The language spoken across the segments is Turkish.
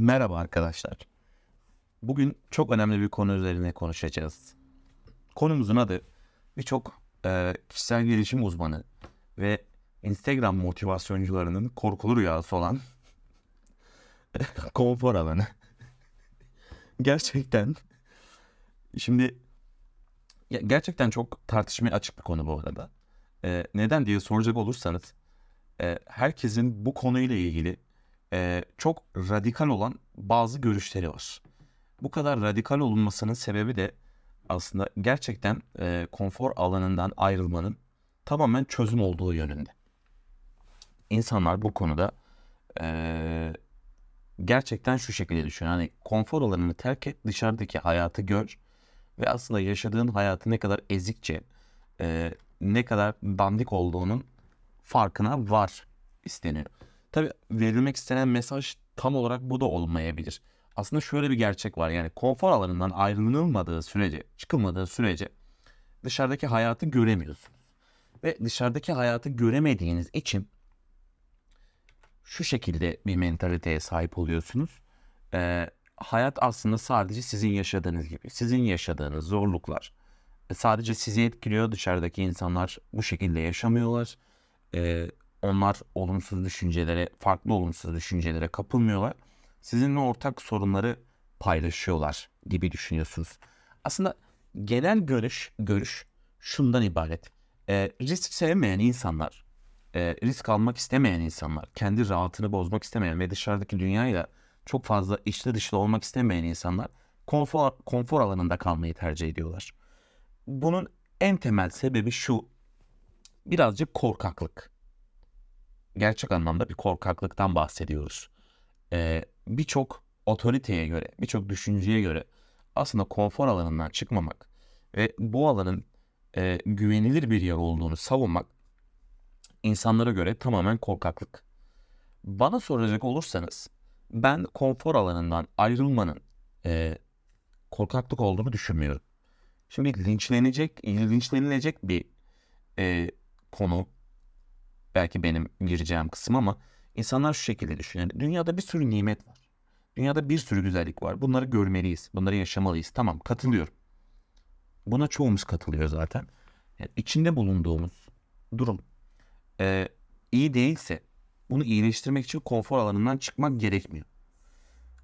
Merhaba arkadaşlar. Bugün çok önemli bir konu üzerine konuşacağız. Konumuzun adı birçok e, kişisel gelişim uzmanı ve Instagram motivasyoncularının korkulu rüyası olan konfor alanı. gerçekten şimdi ya, gerçekten çok tartışmaya açık bir konu bu arada. E, neden diye soracak olursanız e, herkesin bu konuyla ilgili e, çok radikal olan bazı görüşleri var. Bu kadar radikal olunmasının sebebi de aslında gerçekten e, konfor alanından ayrılmanın tamamen çözüm olduğu yönünde. İnsanlar bu konuda e, gerçekten şu şekilde düşünüyor. Hani konfor alanını terk et, dışarıdaki hayatı gör ve aslında yaşadığın hayatı ne kadar ezikçe, e, ne kadar dandik olduğunun farkına var isteniyor. Tabii verilmek istenen mesaj tam olarak bu da olmayabilir. Aslında şöyle bir gerçek var. Yani konfor alanından ayrılmadığı sürece, çıkılmadığı sürece dışarıdaki hayatı göremiyorsunuz. Ve dışarıdaki hayatı göremediğiniz için şu şekilde bir mentaliteye sahip oluyorsunuz. Ee, hayat aslında sadece sizin yaşadığınız gibi. Sizin yaşadığınız zorluklar sadece sizi etkiliyor. Dışarıdaki insanlar bu şekilde yaşamıyorlar. Ee, onlar olumsuz düşüncelere, farklı olumsuz düşüncelere kapılmıyorlar. Sizinle ortak sorunları paylaşıyorlar gibi düşünüyorsunuz. Aslında genel görüş görüş şundan ibaret. E, risk sevmeyen insanlar, e, risk almak istemeyen insanlar, kendi rahatını bozmak istemeyen ve dışarıdaki dünyayla çok fazla içli dışlı olmak istemeyen insanlar konfor, konfor alanında kalmayı tercih ediyorlar. Bunun en temel sebebi şu. Birazcık korkaklık gerçek anlamda bir korkaklıktan bahsediyoruz. Ee, birçok otoriteye göre, birçok düşünceye göre aslında konfor alanından çıkmamak ve bu alanın e, güvenilir bir yer olduğunu savunmak insanlara göre tamamen korkaklık. Bana soracak olursanız ben konfor alanından ayrılmanın e, korkaklık olduğunu düşünmüyorum. Şimdi linçlenecek, linçlenilecek bir e, konu belki benim gireceğim kısım ama insanlar şu şekilde düşünüyor. Dünyada bir sürü nimet var. Dünyada bir sürü güzellik var. Bunları görmeliyiz. Bunları yaşamalıyız. Tamam katılıyorum. Buna çoğumuz katılıyor zaten. Yani içinde bulunduğumuz durum e, iyi değilse bunu iyileştirmek için konfor alanından çıkmak gerekmiyor.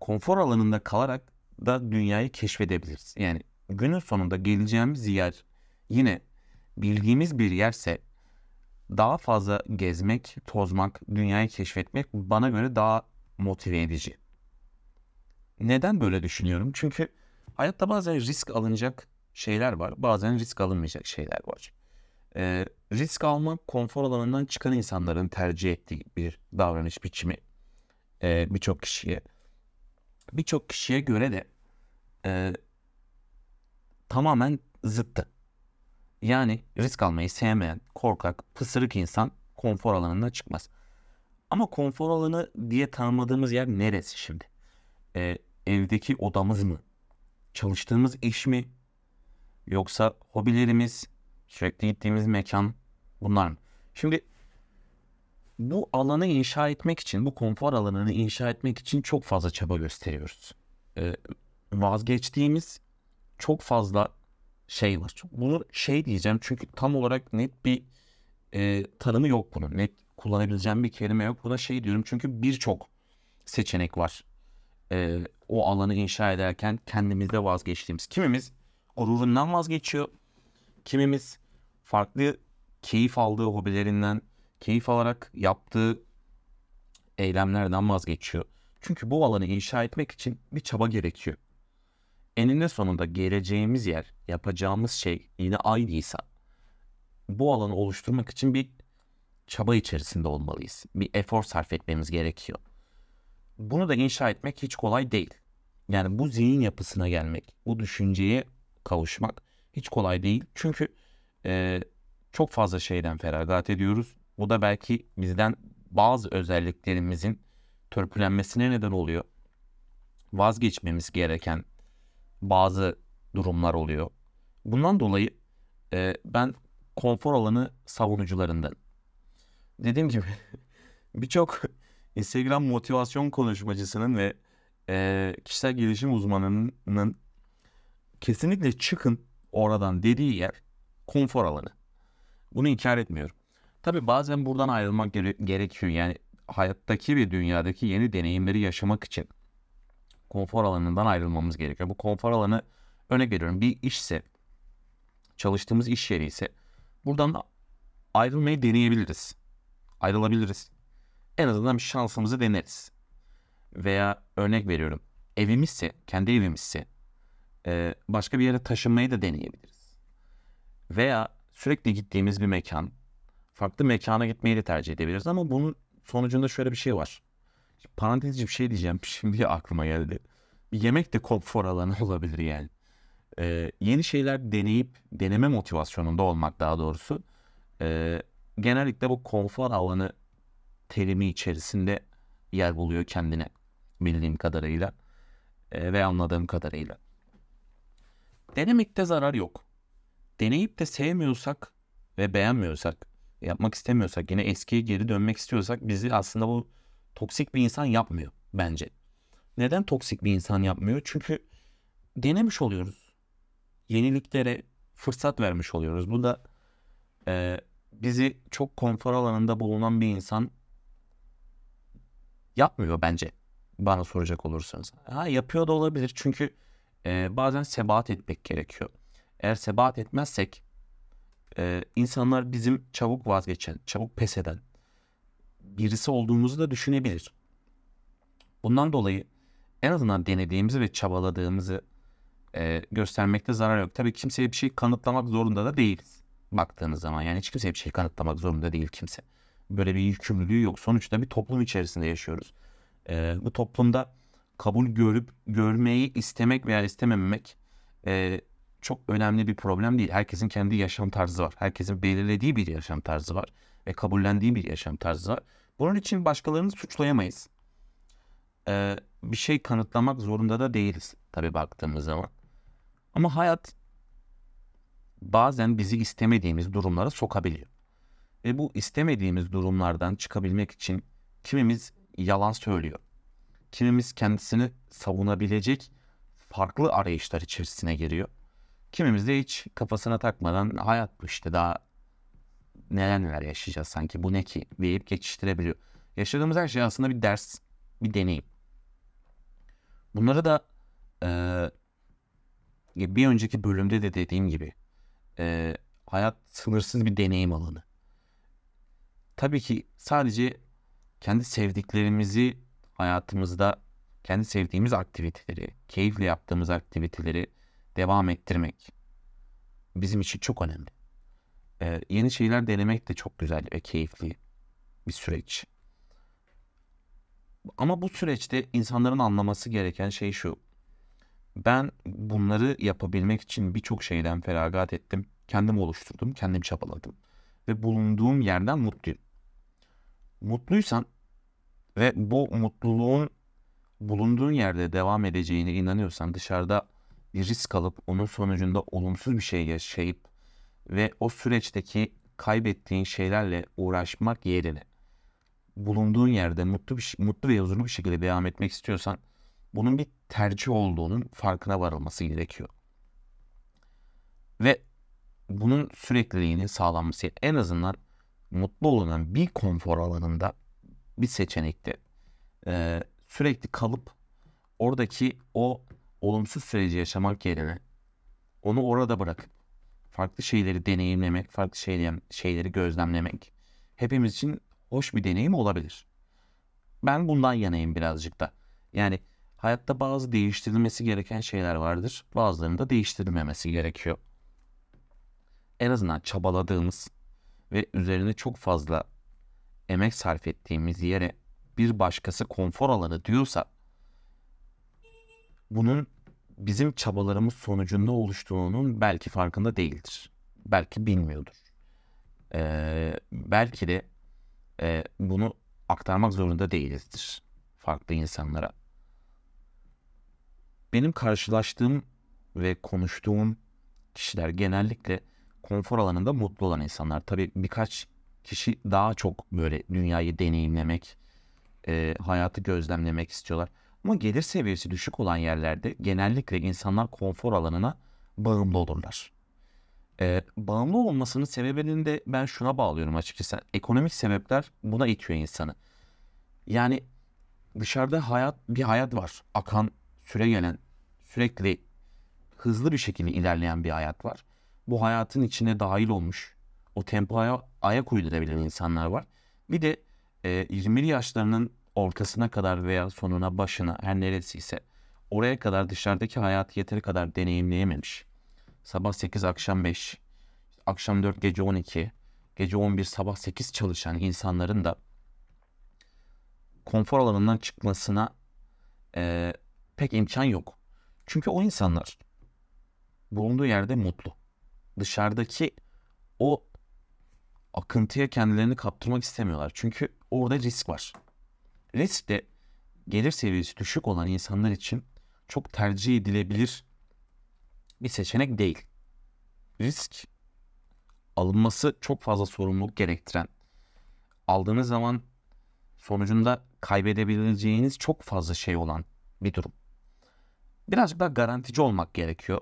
Konfor alanında kalarak da dünyayı keşfedebiliriz. Yani günün sonunda geleceğimiz yer yine bildiğimiz bir yerse daha fazla gezmek, tozmak, dünyayı keşfetmek bana göre daha motive edici. Neden böyle düşünüyorum? Çünkü hayatta bazen risk alınacak şeyler var, bazen risk alınmayacak şeyler var. Ee, risk almak konfor alanından çıkan insanların tercih ettiği bir davranış biçimi ee, birçok kişiye. Birçok kişiye göre de e, tamamen zıttı. Yani risk almayı sevmeyen, korkak, pısırık insan konfor alanından çıkmaz. Ama konfor alanı diye tanımladığımız yer neresi şimdi? Ee, evdeki odamız mı? Çalıştığımız iş mi? Yoksa hobilerimiz, sürekli gittiğimiz mekan bunlar mı? Şimdi bu alanı inşa etmek için, bu konfor alanını inşa etmek için çok fazla çaba gösteriyoruz. Ee, vazgeçtiğimiz çok fazla şey var. Bunu şey diyeceğim çünkü tam olarak net bir e, tanımı yok bunun. Net kullanabileceğim bir kelime yok. Buna şey diyorum çünkü birçok seçenek var. E, o alanı inşa ederken kendimizde vazgeçtiğimiz. Kimimiz gururundan vazgeçiyor. Kimimiz farklı keyif aldığı hobilerinden, keyif alarak yaptığı eylemlerden vazgeçiyor. Çünkü bu alanı inşa etmek için bir çaba gerekiyor eninde sonunda geleceğimiz yer, yapacağımız şey yine aynıysa bu alanı oluşturmak için bir çaba içerisinde olmalıyız. Bir efor sarf etmemiz gerekiyor. Bunu da inşa etmek hiç kolay değil. Yani bu zihin yapısına gelmek, bu düşünceye kavuşmak hiç kolay değil. Çünkü e, çok fazla şeyden feragat ediyoruz. Bu da belki bizden bazı özelliklerimizin törpülenmesine neden oluyor. Vazgeçmemiz gereken bazı durumlar oluyor. Bundan dolayı e, ben konfor alanı savunucularından. Dediğim gibi birçok Instagram motivasyon konuşmacısının ve e, kişisel gelişim uzmanının kesinlikle çıkın oradan dediği yer konfor alanı. Bunu inkar etmiyorum. Tabi bazen buradan ayrılmak gere- gerekiyor. Yani hayattaki ve dünyadaki yeni deneyimleri yaşamak için konfor alanından ayrılmamız gerekiyor. Bu konfor alanı örnek veriyorum bir işse çalıştığımız iş yeri ise buradan ayrılmayı deneyebiliriz. Ayrılabiliriz. En azından bir şansımızı deneriz. Veya örnek veriyorum evimizse, kendi evimizse e, başka bir yere taşınmayı da deneyebiliriz. Veya sürekli gittiğimiz bir mekan, farklı mekana gitmeyi de tercih edebiliriz ama bunun sonucunda şöyle bir şey var. Parantezci bir şey diyeceğim şimdi aklıma geldi. Yemek de konfor alanı olabilir yani. Ee, yeni şeyler deneyip deneme motivasyonunda olmak daha doğrusu. Ee, genellikle bu konfor alanı terimi içerisinde yer buluyor kendine bildiğim kadarıyla e, ve anladığım kadarıyla. Denemekte zarar yok. Deneyip de sevmiyorsak ve beğenmiyorsak, yapmak istemiyorsak, yine eskiye geri dönmek istiyorsak bizi aslında bu toksik bir insan yapmıyor bence. Neden toksik bir insan yapmıyor? Çünkü denemiş oluyoruz. Yeniliklere fırsat vermiş oluyoruz. Bu da e, bizi çok konfor alanında bulunan bir insan yapmıyor bence. Bana soracak olursanız. Ha yapıyor da olabilir çünkü e, bazen sebat etmek gerekiyor. Eğer sebat etmezsek e, insanlar bizim çabuk vazgeçen, çabuk pes eden birisi olduğumuzu da düşünebilir. Bundan dolayı en azından denediğimizi ve çabaladığımızı e, göstermekte zarar yok. Tabii kimseye bir şey kanıtlamak zorunda da değiliz. Baktığınız zaman yani hiç kimseye bir şey kanıtlamak zorunda değil kimse. Böyle bir yükümlülüğü yok. Sonuçta bir toplum içerisinde yaşıyoruz. E, bu toplumda kabul görüp görmeyi istemek veya istememek e, çok önemli bir problem değil. Herkesin kendi yaşam tarzı var. Herkesin belirlediği bir yaşam tarzı var ve kabullendiği bir yaşam tarzı var. Bunun için başkalarını suçlayamayız. Ee, bir şey kanıtlamak zorunda da değiliz tabii baktığımız zaman. Ama hayat bazen bizi istemediğimiz durumlara sokabiliyor. Ve bu istemediğimiz durumlardan çıkabilmek için kimimiz yalan söylüyor. Kimimiz kendisini savunabilecek farklı arayışlar içerisine giriyor. Kimimiz de hiç kafasına takmadan hayat bu işte daha neler neler yaşayacağız sanki bu ne ki deyip geçiştirebiliyor. Yaşadığımız her şey aslında bir ders, bir deneyim. Bunları da e, bir önceki bölümde de dediğim gibi e, hayat sınırsız bir deneyim alanı. Tabii ki sadece kendi sevdiklerimizi hayatımızda kendi sevdiğimiz aktiviteleri, keyifle yaptığımız aktiviteleri devam ettirmek bizim için çok önemli. Ee, yeni şeyler denemek de çok güzel ve keyifli bir süreç. Ama bu süreçte insanların anlaması gereken şey şu. Ben bunları yapabilmek için birçok şeyden feragat ettim. Kendim oluşturdum, kendim çabaladım. Ve bulunduğum yerden mutluyum. Mutluysan ve bu mutluluğun bulunduğun yerde devam edeceğine inanıyorsan dışarıda bir risk alıp onun sonucunda olumsuz bir şey yaşayıp ve o süreçteki kaybettiğin şeylerle uğraşmak yerine bulunduğun yerde mutlu bir mutlu ve huzurlu bir şekilde devam etmek istiyorsan bunun bir tercih olduğunun farkına varılması gerekiyor. Ve bunun sürekliliğini sağlanması en azından mutlu olunan bir konfor alanında bir seçenekte e, sürekli kalıp oradaki o olumsuz süreci yaşamak yerine onu orada bırakıp farklı şeyleri deneyimlemek, farklı şeyleri, şeyleri gözlemlemek hepimiz için hoş bir deneyim olabilir. Ben bundan yanayım birazcık da. Yani hayatta bazı değiştirilmesi gereken şeyler vardır. Bazılarının da değiştirilmemesi gerekiyor. En azından çabaladığımız ve üzerine çok fazla emek sarf ettiğimiz yere bir başkası konfor alanı diyorsa bunun bizim çabalarımız sonucunda oluştuğunun belki farkında değildir. Belki bilmiyordur. Ee, belki de e, bunu aktarmak zorunda değilizdir farklı insanlara. Benim karşılaştığım ve konuştuğum kişiler genellikle konfor alanında mutlu olan insanlar. Tabii birkaç kişi daha çok böyle dünyayı deneyimlemek, e, hayatı gözlemlemek istiyorlar. Ama gelir seviyesi düşük olan yerlerde genellikle insanlar konfor alanına bağımlı olurlar. Ee, bağımlı olmasının sebebini de ben şuna bağlıyorum açıkçası. Ekonomik sebepler buna itiyor insanı. Yani dışarıda hayat bir hayat var. Akan, süre gelen, sürekli hızlı bir şekilde ilerleyen bir hayat var. Bu hayatın içine dahil olmuş, o tempoya ayak uydurabilen insanlar var. Bir de e, 20'li yaşlarının ortasına kadar veya sonuna, başına her neresiyse oraya kadar dışarıdaki hayatı yeteri kadar deneyimleyememiş. Sabah 8, akşam 5, akşam 4, gece 12, gece 11, sabah 8 çalışan insanların da konfor alanından çıkmasına e, pek imkan yok. Çünkü o insanlar bulunduğu yerde mutlu. Dışarıdaki o akıntıya kendilerini kaptırmak istemiyorlar. Çünkü orada risk var. Risk de gelir seviyesi düşük olan insanlar için çok tercih edilebilir bir seçenek değil. Risk alınması çok fazla sorumluluk gerektiren, aldığınız zaman sonucunda kaybedebileceğiniz çok fazla şey olan bir durum. Birazcık daha garantici olmak gerekiyor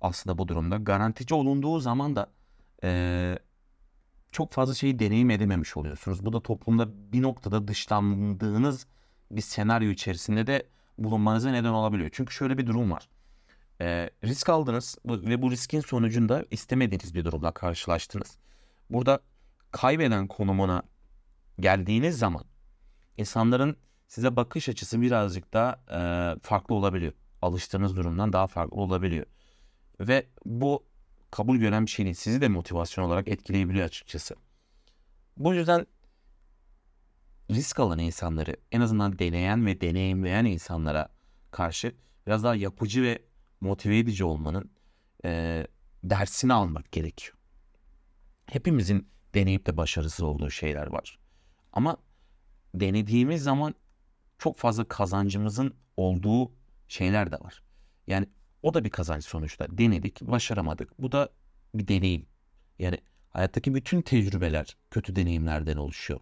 aslında bu durumda. Garantici olunduğu zaman da ee, çok fazla şeyi deneyim edememiş oluyorsunuz. Bu da toplumda bir noktada dışlandığınız bir senaryo içerisinde de bulunmanıza neden olabiliyor. Çünkü şöyle bir durum var. Ee, risk aldınız ve bu riskin sonucunda istemediğiniz bir durumla karşılaştınız. Burada kaybeden konumuna geldiğiniz zaman insanların size bakış açısı birazcık daha e, farklı olabiliyor. Alıştığınız durumdan daha farklı olabiliyor. Ve bu kabul gören bir şey değil. Sizi de motivasyon olarak etkileyebiliyor açıkçası. Bu yüzden risk alan insanları en azından deneyen ve deneyimleyen insanlara karşı biraz daha yapıcı ve motive edici olmanın e, dersini almak gerekiyor. Hepimizin deneyip de başarısız olduğu şeyler var. Ama denediğimiz zaman çok fazla kazancımızın olduğu şeyler de var. Yani o da bir kazanç sonuçta. Denedik, başaramadık. Bu da bir deneyim. Yani hayattaki bütün tecrübeler kötü deneyimlerden oluşuyor.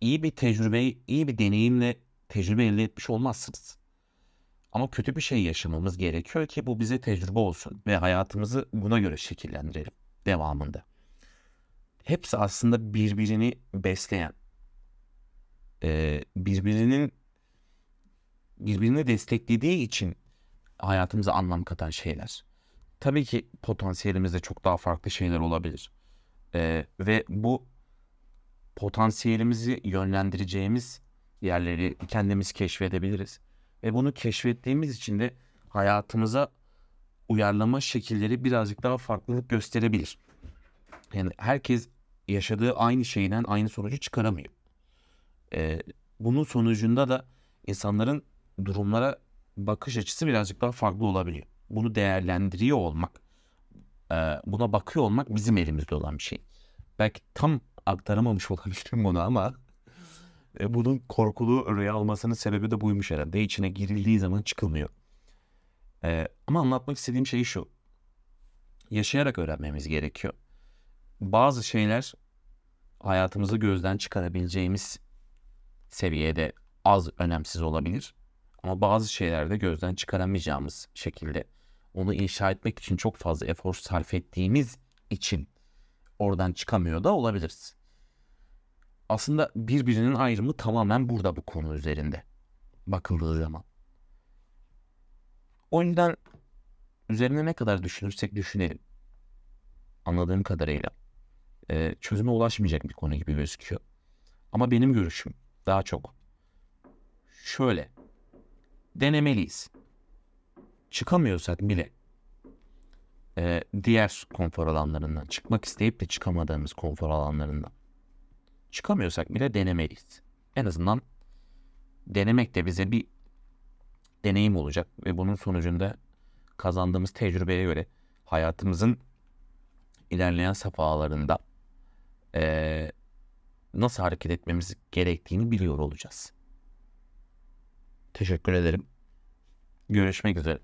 İyi bir tecrübeyi, iyi bir deneyimle tecrübe elde etmiş olmazsınız. Ama kötü bir şey yaşamamız gerekiyor ki bu bize tecrübe olsun ve hayatımızı buna göre şekillendirelim devamında. Hepsi aslında birbirini besleyen, birbirinin birbirini desteklediği için hayatımıza anlam katan şeyler. Tabii ki potansiyelimizde çok daha farklı şeyler olabilir. Ee, ve bu potansiyelimizi yönlendireceğimiz yerleri kendimiz keşfedebiliriz. Ve bunu keşfettiğimiz için de hayatımıza uyarlama şekilleri birazcık daha farklılık gösterebilir. Yani herkes yaşadığı aynı şeyden aynı sonucu çıkaramıyor. Ee, bunun sonucunda da insanların durumlara bakış açısı birazcık daha farklı olabiliyor. Bunu değerlendiriyor olmak, e, buna bakıyor olmak bizim elimizde olan bir şey. Belki tam aktaramamış olabilirim bunu ama e, bunun korkulu rüya almasının sebebi de buymuş herhalde. İçine girildiği zaman çıkılmıyor. E, ama anlatmak istediğim şey şu. Yaşayarak öğrenmemiz gerekiyor. Bazı şeyler hayatımızı gözden çıkarabileceğimiz seviyede az önemsiz olabilir. Ama bazı şeylerde gözden çıkaramayacağımız şekilde onu inşa etmek için çok fazla efor sarf ettiğimiz için oradan çıkamıyor da olabiliriz. Aslında birbirinin ayrımı tamamen burada bu konu üzerinde bakıldığı zaman. O yüzden üzerine ne kadar düşünürsek düşünelim. Anladığım kadarıyla e, çözüme ulaşmayacak bir konu gibi gözüküyor. Ama benim görüşüm daha çok şöyle denemeliyiz. Çıkamıyorsak bile e, diğer konfor alanlarından çıkmak isteyip de çıkamadığımız konfor alanlarından çıkamıyorsak bile denemeliyiz. En azından denemek de bize bir deneyim olacak ve bunun sonucunda kazandığımız tecrübeye göre hayatımızın ilerleyen safhalarında e, nasıl hareket etmemiz gerektiğini biliyor olacağız. Teşekkür ederim. Görüşmek üzere.